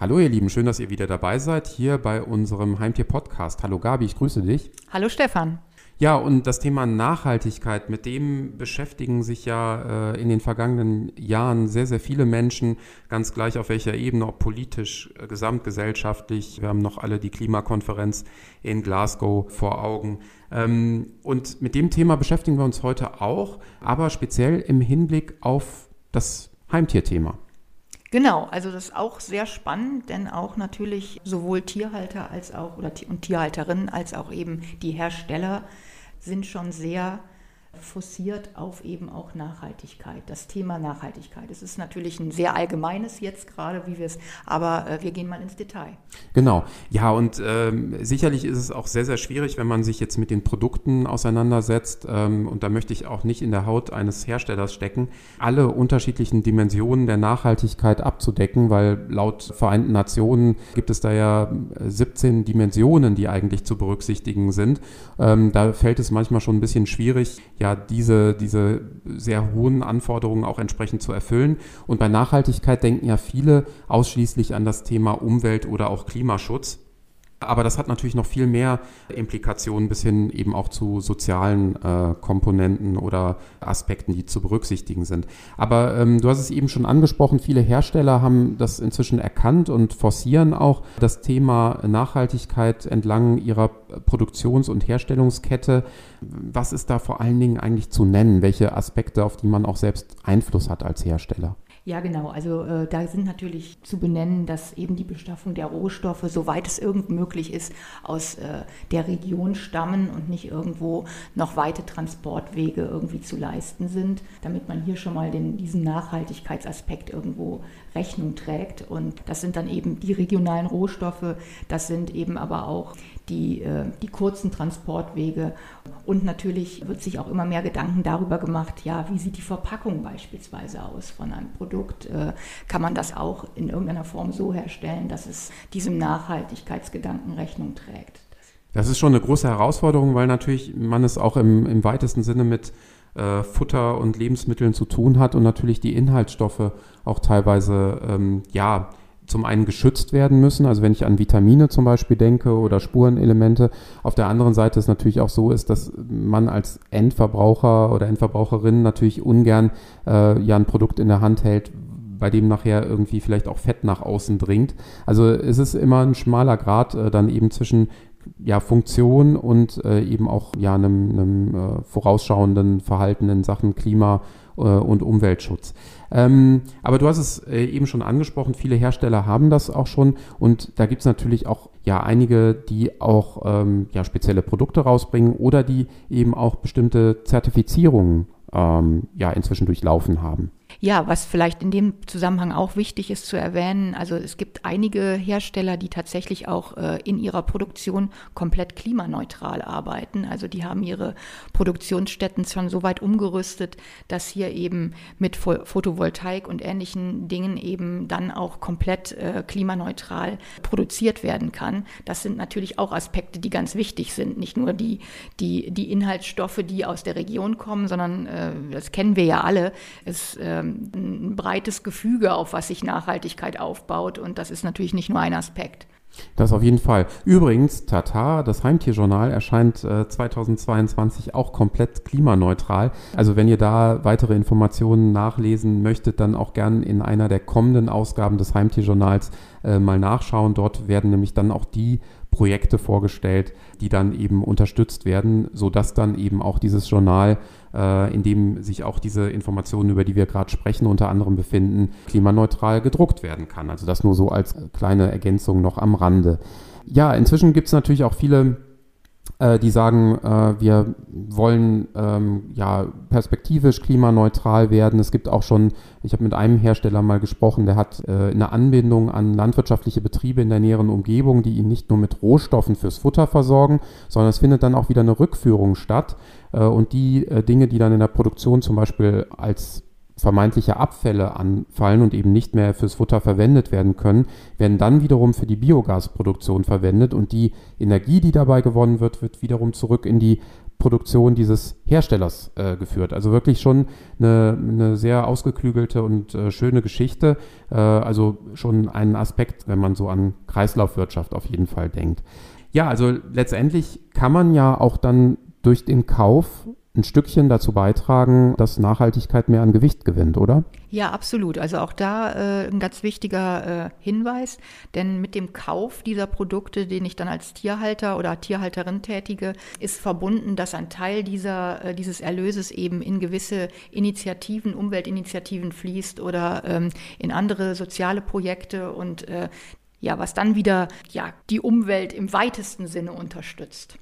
Hallo ihr Lieben, schön, dass ihr wieder dabei seid hier bei unserem Heimtier-Podcast. Hallo Gabi, ich grüße dich. Hallo Stefan. Ja, und das Thema Nachhaltigkeit, mit dem beschäftigen sich ja äh, in den vergangenen Jahren sehr, sehr viele Menschen, ganz gleich auf welcher Ebene, ob politisch, äh, gesamtgesellschaftlich. Wir haben noch alle die Klimakonferenz in Glasgow vor Augen. Ähm, und mit dem Thema beschäftigen wir uns heute auch, aber speziell im Hinblick auf das Heimtierthema. Genau, also das ist auch sehr spannend, denn auch natürlich sowohl Tierhalter als auch oder und Tierhalterinnen als auch eben die Hersteller sind schon sehr forciert auf eben auch Nachhaltigkeit, das Thema Nachhaltigkeit. Es ist natürlich ein sehr allgemeines jetzt gerade, wie wir es, aber äh, wir gehen mal ins Detail. Genau, ja und ähm, sicherlich ist es auch sehr, sehr schwierig, wenn man sich jetzt mit den Produkten auseinandersetzt ähm, und da möchte ich auch nicht in der Haut eines Herstellers stecken, alle unterschiedlichen Dimensionen der Nachhaltigkeit abzudecken, weil laut Vereinten Nationen gibt es da ja 17 Dimensionen, die eigentlich zu berücksichtigen sind. Ähm, da fällt es manchmal schon ein bisschen schwierig, ja, ja diese, diese sehr hohen Anforderungen auch entsprechend zu erfüllen. Und bei Nachhaltigkeit denken ja viele ausschließlich an das Thema Umwelt oder auch Klimaschutz. Aber das hat natürlich noch viel mehr Implikationen bis hin eben auch zu sozialen äh, Komponenten oder Aspekten, die zu berücksichtigen sind. Aber ähm, du hast es eben schon angesprochen, viele Hersteller haben das inzwischen erkannt und forcieren auch das Thema Nachhaltigkeit entlang ihrer Produktions- und Herstellungskette. Was ist da vor allen Dingen eigentlich zu nennen? Welche Aspekte, auf die man auch selbst Einfluss hat als Hersteller? Ja, genau. Also äh, da sind natürlich zu benennen, dass eben die Beschaffung der Rohstoffe, soweit es irgend möglich ist, aus äh, der Region stammen und nicht irgendwo noch weite Transportwege irgendwie zu leisten sind, damit man hier schon mal den, diesen Nachhaltigkeitsaspekt irgendwo Rechnung trägt. Und das sind dann eben die regionalen Rohstoffe, das sind eben aber auch die, äh, die kurzen Transportwege. Und natürlich wird sich auch immer mehr Gedanken darüber gemacht, ja, wie sieht die Verpackung beispielsweise aus von einem Produkt? Äh, kann man das auch in irgendeiner Form so herstellen, dass es diesem Nachhaltigkeitsgedanken Rechnung trägt? Das ist schon eine große Herausforderung, weil natürlich man es auch im, im weitesten Sinne mit äh, Futter und Lebensmitteln zu tun hat und natürlich die Inhaltsstoffe auch teilweise ähm, ja zum einen geschützt werden müssen, also wenn ich an Vitamine zum Beispiel denke oder Spurenelemente. Auf der anderen Seite ist natürlich auch so ist, dass man als Endverbraucher oder Endverbraucherin natürlich ungern äh, ja ein Produkt in der Hand hält, bei dem nachher irgendwie vielleicht auch Fett nach außen dringt. Also es ist immer ein schmaler Grad äh, dann eben zwischen ja, Funktion und äh, eben auch ja, einem, einem äh, vorausschauenden Verhalten in Sachen Klima äh, und Umweltschutz. Ähm, aber du hast es äh, eben schon angesprochen, viele Hersteller haben das auch schon und da gibt es natürlich auch ja einige, die auch ähm, ja, spezielle Produkte rausbringen oder die eben auch bestimmte Zertifizierungen ähm, ja inzwischen durchlaufen haben. Ja, was vielleicht in dem Zusammenhang auch wichtig ist zu erwähnen, also es gibt einige Hersteller, die tatsächlich auch äh, in ihrer Produktion komplett klimaneutral arbeiten. Also die haben ihre Produktionsstätten schon so weit umgerüstet, dass hier eben mit Photovoltaik und ähnlichen Dingen eben dann auch komplett äh, klimaneutral produziert werden kann. Das sind natürlich auch Aspekte, die ganz wichtig sind. Nicht nur die, die, die Inhaltsstoffe, die aus der Region kommen, sondern äh, das kennen wir ja alle. Es ein breites Gefüge, auf was sich Nachhaltigkeit aufbaut. Und das ist natürlich nicht nur ein Aspekt. Das auf jeden Fall. Übrigens, Tata, das Heimtierjournal, erscheint äh, 2022 auch komplett klimaneutral. Also wenn ihr da weitere Informationen nachlesen möchtet, dann auch gern in einer der kommenden Ausgaben des Heimtierjournals äh, mal nachschauen. Dort werden nämlich dann auch die Projekte vorgestellt, die dann eben unterstützt werden, sodass dann eben auch dieses Journal, äh, in dem sich auch diese Informationen, über die wir gerade sprechen, unter anderem befinden, klimaneutral gedruckt werden kann. Also das nur so als kleine Ergänzung noch am Rande. Ja, inzwischen gibt es natürlich auch viele äh, die sagen, äh, wir wollen ähm, ja perspektivisch klimaneutral werden. Es gibt auch schon, ich habe mit einem Hersteller mal gesprochen, der hat äh, eine Anbindung an landwirtschaftliche Betriebe in der näheren Umgebung, die ihn nicht nur mit Rohstoffen fürs Futter versorgen, sondern es findet dann auch wieder eine Rückführung statt. Äh, und die äh, Dinge, die dann in der Produktion zum Beispiel als vermeintliche Abfälle anfallen und eben nicht mehr fürs Futter verwendet werden können, werden dann wiederum für die Biogasproduktion verwendet und die Energie, die dabei gewonnen wird, wird wiederum zurück in die Produktion dieses Herstellers äh, geführt. Also wirklich schon eine, eine sehr ausgeklügelte und äh, schöne Geschichte. Äh, also schon ein Aspekt, wenn man so an Kreislaufwirtschaft auf jeden Fall denkt. Ja, also letztendlich kann man ja auch dann durch den Kauf ein Stückchen dazu beitragen, dass Nachhaltigkeit mehr an Gewicht gewinnt, oder? Ja, absolut. Also auch da äh, ein ganz wichtiger äh, Hinweis, denn mit dem Kauf dieser Produkte, den ich dann als Tierhalter oder Tierhalterin tätige, ist verbunden, dass ein Teil dieser, äh, dieses Erlöses eben in gewisse Initiativen, Umweltinitiativen fließt oder ähm, in andere soziale Projekte und äh, ja, was dann wieder ja, die Umwelt im weitesten Sinne unterstützt.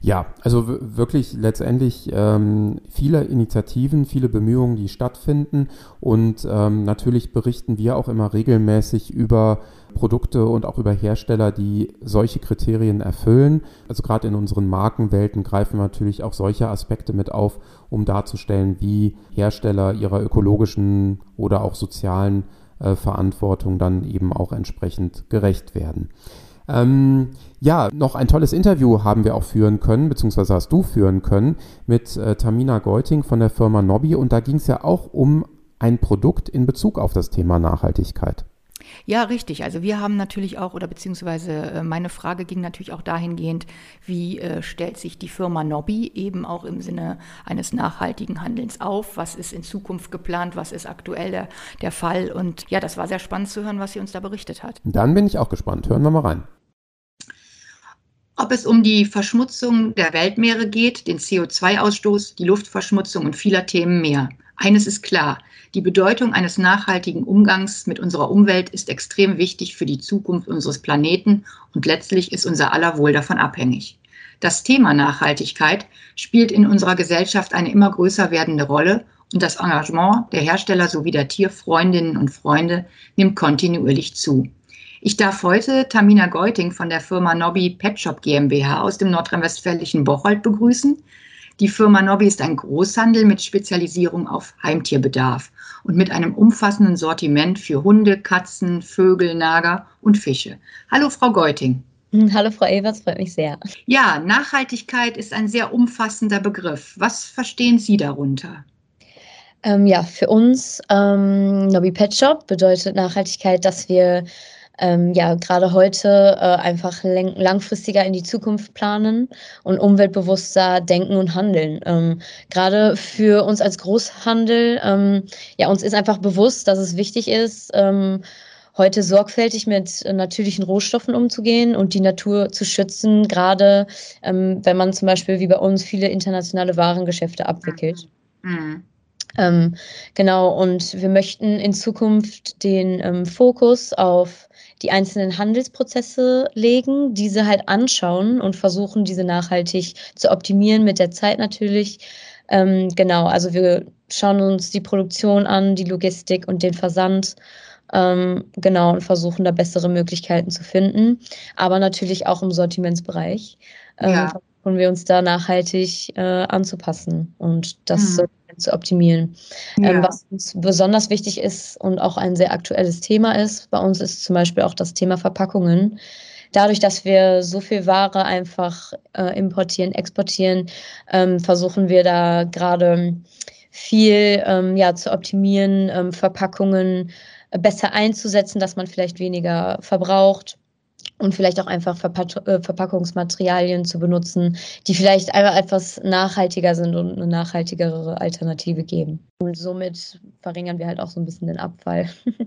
Ja, also wirklich letztendlich ähm, viele Initiativen, viele Bemühungen, die stattfinden und ähm, natürlich berichten wir auch immer regelmäßig über Produkte und auch über Hersteller, die solche Kriterien erfüllen. Also gerade in unseren Markenwelten greifen wir natürlich auch solche Aspekte mit auf, um darzustellen, wie Hersteller ihrer ökologischen oder auch sozialen äh, Verantwortung dann eben auch entsprechend gerecht werden. Ähm, ja, noch ein tolles Interview haben wir auch führen können, beziehungsweise hast du führen können, mit äh, Tamina Geuting von der Firma Nobby. Und da ging es ja auch um ein Produkt in Bezug auf das Thema Nachhaltigkeit. Ja, richtig. Also wir haben natürlich auch, oder beziehungsweise äh, meine Frage ging natürlich auch dahingehend, wie äh, stellt sich die Firma Nobby eben auch im Sinne eines nachhaltigen Handelns auf? Was ist in Zukunft geplant? Was ist aktuell der, der Fall? Und ja, das war sehr spannend zu hören, was sie uns da berichtet hat. Dann bin ich auch gespannt. Hören wir mal rein. Ob es um die Verschmutzung der Weltmeere geht, den CO2-Ausstoß, die Luftverschmutzung und vieler Themen mehr. Eines ist klar, die Bedeutung eines nachhaltigen Umgangs mit unserer Umwelt ist extrem wichtig für die Zukunft unseres Planeten und letztlich ist unser aller Wohl davon abhängig. Das Thema Nachhaltigkeit spielt in unserer Gesellschaft eine immer größer werdende Rolle und das Engagement der Hersteller sowie der Tierfreundinnen und Freunde nimmt kontinuierlich zu. Ich darf heute Tamina Geuting von der Firma Nobby Pet Shop GmbH aus dem nordrhein-westfälischen Bocholt begrüßen. Die Firma Nobby ist ein Großhandel mit Spezialisierung auf Heimtierbedarf und mit einem umfassenden Sortiment für Hunde, Katzen, Vögel, Nager und Fische. Hallo, Frau Geuting. Hm, hallo, Frau Evers, freut mich sehr. Ja, Nachhaltigkeit ist ein sehr umfassender Begriff. Was verstehen Sie darunter? Ähm, ja, für uns ähm, Nobby Pet Shop bedeutet Nachhaltigkeit, dass wir ähm, ja gerade heute äh, einfach langfristiger in die Zukunft planen und umweltbewusster denken und handeln. Ähm, gerade für uns als Großhandel, ähm, ja, uns ist einfach bewusst, dass es wichtig ist, ähm, heute sorgfältig mit natürlichen Rohstoffen umzugehen und die Natur zu schützen, gerade ähm, wenn man zum Beispiel wie bei uns viele internationale Warengeschäfte abwickelt. Mhm. Ähm, genau, und wir möchten in Zukunft den ähm, Fokus auf die einzelnen Handelsprozesse legen, diese halt anschauen und versuchen, diese nachhaltig zu optimieren mit der Zeit natürlich. Ähm, genau, also wir schauen uns die Produktion an, die Logistik und den Versand. Ähm, genau, und versuchen da bessere Möglichkeiten zu finden, aber natürlich auch im Sortimentsbereich. Ähm, ja. Versuchen wir uns da nachhaltig äh, anzupassen und das mhm zu optimieren. Ähm, ja. Ähm, was uns besonders wichtig ist und auch ein sehr aktuelles Thema ist, bei uns ist zum Beispiel auch das Thema Verpackungen. Dadurch, dass wir so viel Ware einfach äh, importieren, exportieren, ähm, versuchen wir da gerade viel ähm, ja, zu optimieren, ähm, Verpackungen besser einzusetzen, dass man vielleicht weniger verbraucht und vielleicht auch einfach Verpack äh, Verpackungsmaterialien zu benutzen, die vielleicht einfach etwas nachhaltiger sind und eine nachhaltigere Alternative geben. Und somit verringern wir halt auch so ein bisschen den Abfall.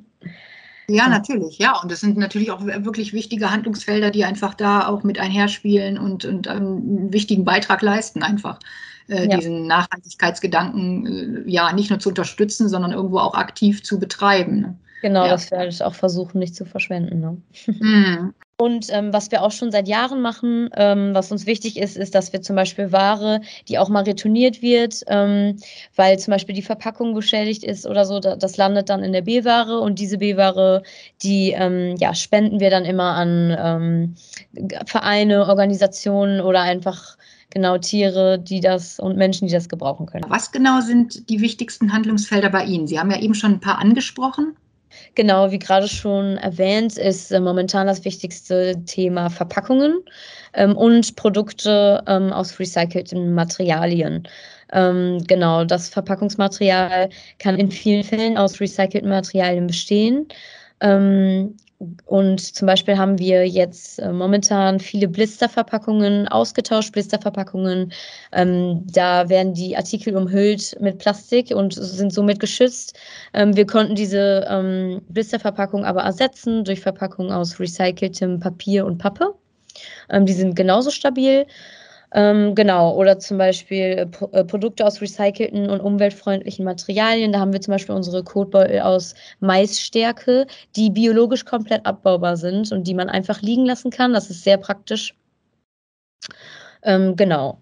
Ja, natürlich, ja. Und das sind natürlich auch wirklich wichtige Handlungsfelder, die einfach da auch mit einherspielen und, und einen wichtigen Beitrag leisten, einfach äh, ja. diesen Nachhaltigkeitsgedanken äh, ja nicht nur zu unterstützen, sondern irgendwo auch aktiv zu betreiben. Ne? Genau, ja. dass wir halt auch versuchen, nicht zu verschwenden. Ne? Mhm. Und ähm, was wir auch schon seit Jahren machen, ähm, was uns wichtig ist, ist, dass wir zum Beispiel Ware, die auch mal retourniert wird, ähm, weil zum Beispiel die Verpackung beschädigt ist oder so, da, das landet dann in der B-Ware und diese B-Ware, die ähm, ja, spenden wir dann immer an ähm, Vereine, Organisationen oder einfach genau Tiere, die das und Menschen, die das gebrauchen können. Was genau sind die wichtigsten Handlungsfelder bei Ihnen? Sie haben ja eben schon ein paar angesprochen. Genau, wie gerade schon erwähnt, ist äh, momentan das wichtigste Thema Verpackungen ähm, und Produkte ähm, aus recycelten Materialien. Ähm, genau, das Verpackungsmaterial kann in vielen Fällen aus recycelten Materialien bestehen. Ähm, und zum Beispiel haben wir jetzt äh, momentan viele Blisterverpackungen ausgetauscht, Blisterverpackungen. Ähm, da werden die Artikel umhüllt mit Plastik und sind somit geschützt. Ähm, wir konnten diese ähm, Blisterverpackung aber ersetzen durch Verpackungen aus recyceltem Papier und Pappe. Ähm, die sind genauso stabil. Ähm, genau, oder zum Beispiel Pro äh, Produkte aus recycelten und umweltfreundlichen Materialien. Da haben wir zum Beispiel unsere Kotbeutel aus Maisstärke, die biologisch komplett abbaubar sind und die man einfach liegen lassen kann. Das ist sehr praktisch. Ähm, genau.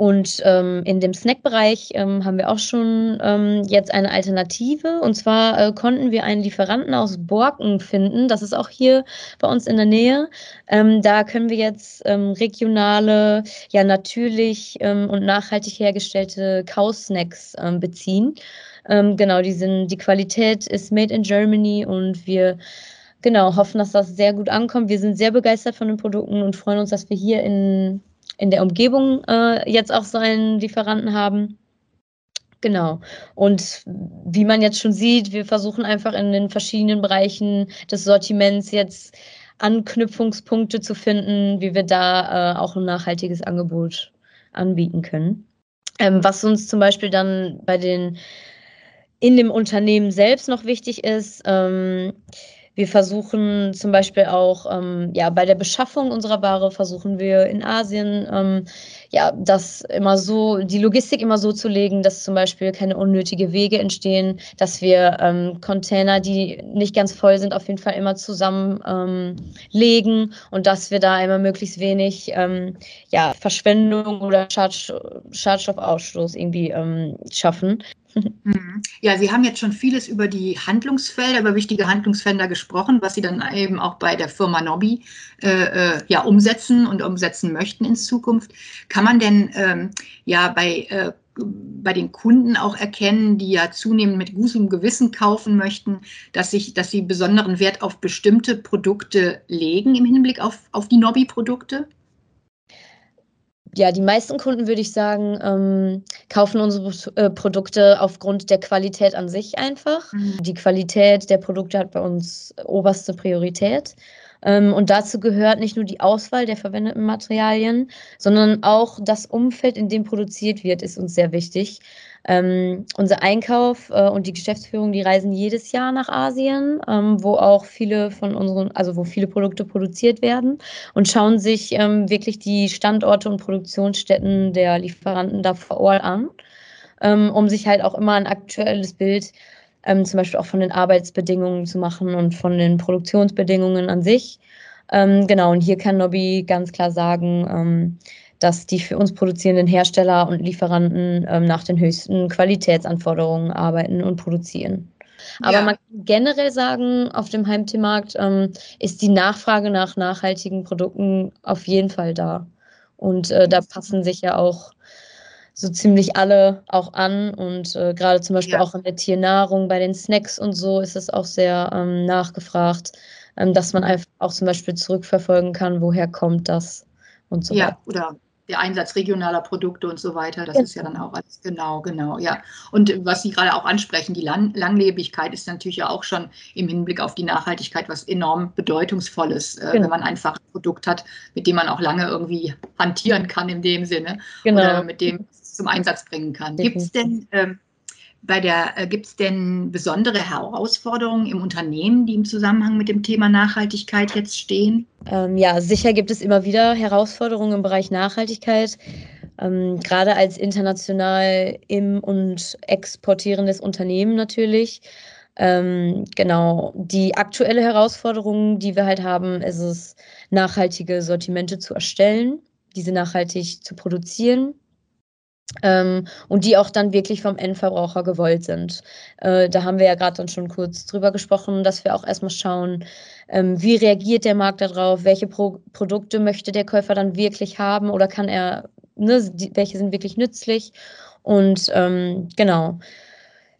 Und ähm, in dem Snackbereich ähm, haben wir auch schon ähm, jetzt eine Alternative. Und zwar äh, konnten wir einen Lieferanten aus Borken finden. Das ist auch hier bei uns in der Nähe. Ähm, da können wir jetzt ähm, regionale, ja natürlich ähm, und nachhaltig hergestellte Kausnacks beziehen. genau, die, sind, die Qualität ist made in Germany und wir genau hoffen, dass das sehr gut ankommt. Wir sind sehr begeistert von den Produkten und freuen uns, dass wir hier in in der Umgebung äh, jetzt auch so einen Lieferanten haben. Genau. Und wie man jetzt schon sieht, wir versuchen einfach in den verschiedenen Bereichen des Sortiments jetzt Anknüpfungspunkte zu finden, wie wir da äh, auch ein nachhaltiges Angebot anbieten können. Ähm, was uns zum Beispiel dann bei den in dem Unternehmen selbst noch wichtig ist, ähm, wir versuchen zum Beispiel auch, ähm, ja, bei der Beschaffung unserer Ware versuchen wir in Asien, ähm, ja, das immer so, die Logistik immer so zu legen, dass zum Beispiel keine unnötige Wege entstehen, dass wir ähm, Container, die nicht ganz voll sind, auf jeden Fall immer zusammen ähm, und dass wir da immer möglichst wenig, ähm, ja, Verschwendung oder Schad Schadstoffausstoß irgendwie ähm, schaffen. Mhm. Ja, Sie haben jetzt schon vieles über die Handlungsfelder, über wichtige Handlungsfelder gesprochen, was Sie dann eben auch bei der Firma Nobby äh, äh, ja, umsetzen und umsetzen möchten in Zukunft. Kann man denn ähm, ja bei, äh, bei den Kunden auch erkennen, die ja zunehmend mit gutem Gewissen kaufen möchten, dass, sich, dass sie besonderen Wert auf bestimmte Produkte legen im Hinblick auf, auf die Nobby-Produkte? Ja, die meisten Kunden, würde ich sagen, ähm, kaufen unsere äh, Produkte aufgrund der Qualität an sich einfach. Mhm. Die Qualität der Produkte hat bei uns oberste Priorität. Ähm, und dazu gehört nicht nur die Auswahl der verwendeten Materialien, sondern auch das Umfeld, in dem produziert wird, ist uns sehr wichtig. Ähm, unser Einkauf äh, und die Geschäftsführung, die reisen jedes Jahr nach Asien, ähm, wo auch viele von unseren, also wo viele Produkte produziert werden und schauen sich ähm, wirklich die Standorte und Produktionsstätten der Lieferanten da vor Ort an, ähm, um sich halt auch immer ein aktuelles Bild ähm, zum Beispiel auch von den Arbeitsbedingungen zu machen und von den Produktionsbedingungen an sich. Ähm, genau, und hier kann Nobby ganz klar sagen, dass die für uns produzierenden Hersteller und Lieferanten ähm, nach den höchsten Qualitätsanforderungen arbeiten und produzieren. Aber ja. man kann generell sagen, auf dem Heimtiermarkt ähm, ist die Nachfrage nach nachhaltigen Produkten auf jeden Fall da. Und äh, da passen sich ja auch so ziemlich alle auch an. Und äh, gerade zum Beispiel ja. auch in der Tiernahrung, bei den Snacks und so ist es auch sehr ähm, nachgefragt, ähm, dass man einfach auch zum Beispiel zurückverfolgen kann, woher kommt das und so ja, weiter. Oder der Einsatz regionaler Produkte und so weiter. Das ja. ist ja dann auch alles genau, genau, ja. Und was Sie gerade auch ansprechen, die Lang Langlebigkeit ist natürlich ja auch schon im Hinblick auf die Nachhaltigkeit was enorm bedeutungsvolles, äh, genau. wenn man einfach ein Produkt hat, mit dem man auch lange irgendwie hantieren kann in dem Sinne genau. oder mit dem zum Einsatz bringen kann. Gibt es denn ähm, bei der, äh, gibt es denn besondere Herausforderungen im Unternehmen, die im Zusammenhang mit dem Thema Nachhaltigkeit jetzt stehen? Ähm, ja, sicher gibt es immer wieder Herausforderungen im Bereich Nachhaltigkeit. Ähm, gerade als international im- und exportierendes Unternehmen natürlich. Ähm, genau, die aktuelle Herausforderung, die wir halt haben, ist es, nachhaltige Sortimente zu erstellen, diese nachhaltig zu produzieren ähm, und die auch dann wirklich vom Endverbraucher gewollt sind. Äh, da haben wir ja gerade dann schon kurz drüber gesprochen, dass wir auch erstmal schauen, ähm, wie reagiert der Markt darauf, welche Pro Produkte möchte der Käufer dann wirklich haben oder kann er, ne, die, welche sind wirklich nützlich und ähm, genau.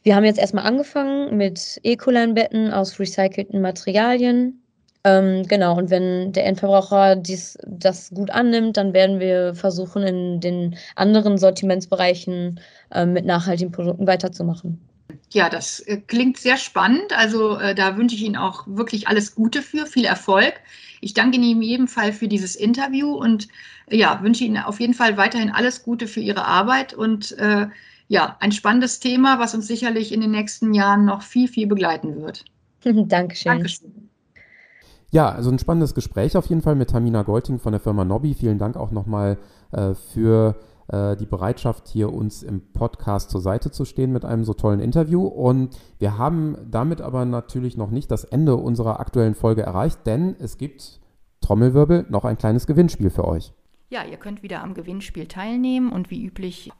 wir haben jetzt erstmal angefangen mit Ecoline-Betten aus recycelten Materialien. Ähm, genau, und wenn der Endverbraucher dies, das gut annimmt, dann werden wir versuchen, in den anderen Sortimentsbereichen äh, mit nachhaltigen Produkten weiterzumachen. Ja, das äh, klingt sehr spannend. Also äh, da wünsche ich Ihnen auch wirklich alles Gute für, viel Erfolg. Ich danke Ihnen in jedem Fall für dieses Interview und ja, wünsche Ihnen auf jeden Fall weiterhin alles Gute für Ihre Arbeit und äh, ja, ein spannendes Thema, was uns sicherlich in den nächsten Jahren noch viel, viel begleiten wird. Dankeschön. Dankeschön. Ja, also ein spannendes Gespräch auf jeden Fall mit Tamina Golting von der Firma Nobby. Vielen Dank auch nochmal äh, für äh, die Bereitschaft, hier uns im Podcast zur Seite zu stehen mit einem so tollen Interview. Und wir haben damit aber natürlich noch nicht das Ende unserer aktuellen Folge erreicht, denn es gibt Trommelwirbel noch ein kleines Gewinnspiel für euch. Ja, ihr könnt wieder am Gewinnspiel teilnehmen und wie üblich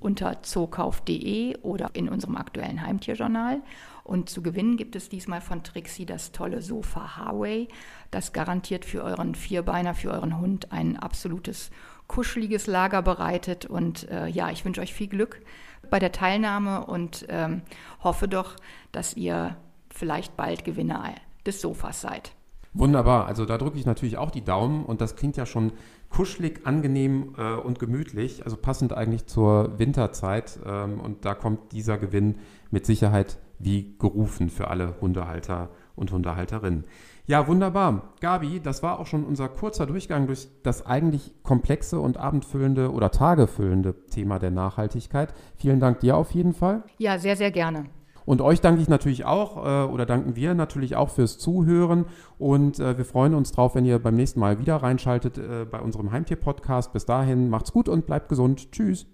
unter zookauf.de oder in unserem aktuellen Heimtierjournal. Und zu gewinnen gibt es diesmal von Trixie das tolle Sofa Harway. Das garantiert für euren Vierbeiner, für euren Hund ein absolutes kuscheliges Lager bereitet. Und äh, ja, ich wünsche euch viel Glück bei der Teilnahme und ähm, hoffe doch, dass ihr vielleicht bald Gewinner des Sofas seid. Wunderbar, also da drücke ich natürlich auch die Daumen und das klingt ja schon kuschelig, angenehm äh, und gemütlich, also passend eigentlich zur Winterzeit ähm, und da kommt dieser Gewinn mit Sicherheit wie gerufen für alle Hundehalter und Hundehalterinnen. Ja, wunderbar. Gabi, das war auch schon unser kurzer Durchgang durch das eigentlich komplexe und abendfüllende oder tagefüllende Thema der Nachhaltigkeit. Vielen Dank dir auf jeden Fall. Ja, sehr, sehr gerne. Und euch danke ich natürlich auch äh, oder danken wir natürlich auch fürs Zuhören und äh, wir freuen uns drauf, wenn ihr beim nächsten Mal wieder reinschaltet äh, bei unserem Heimtier-Podcast. Bis dahin macht's gut und bleibt gesund. Tschüss.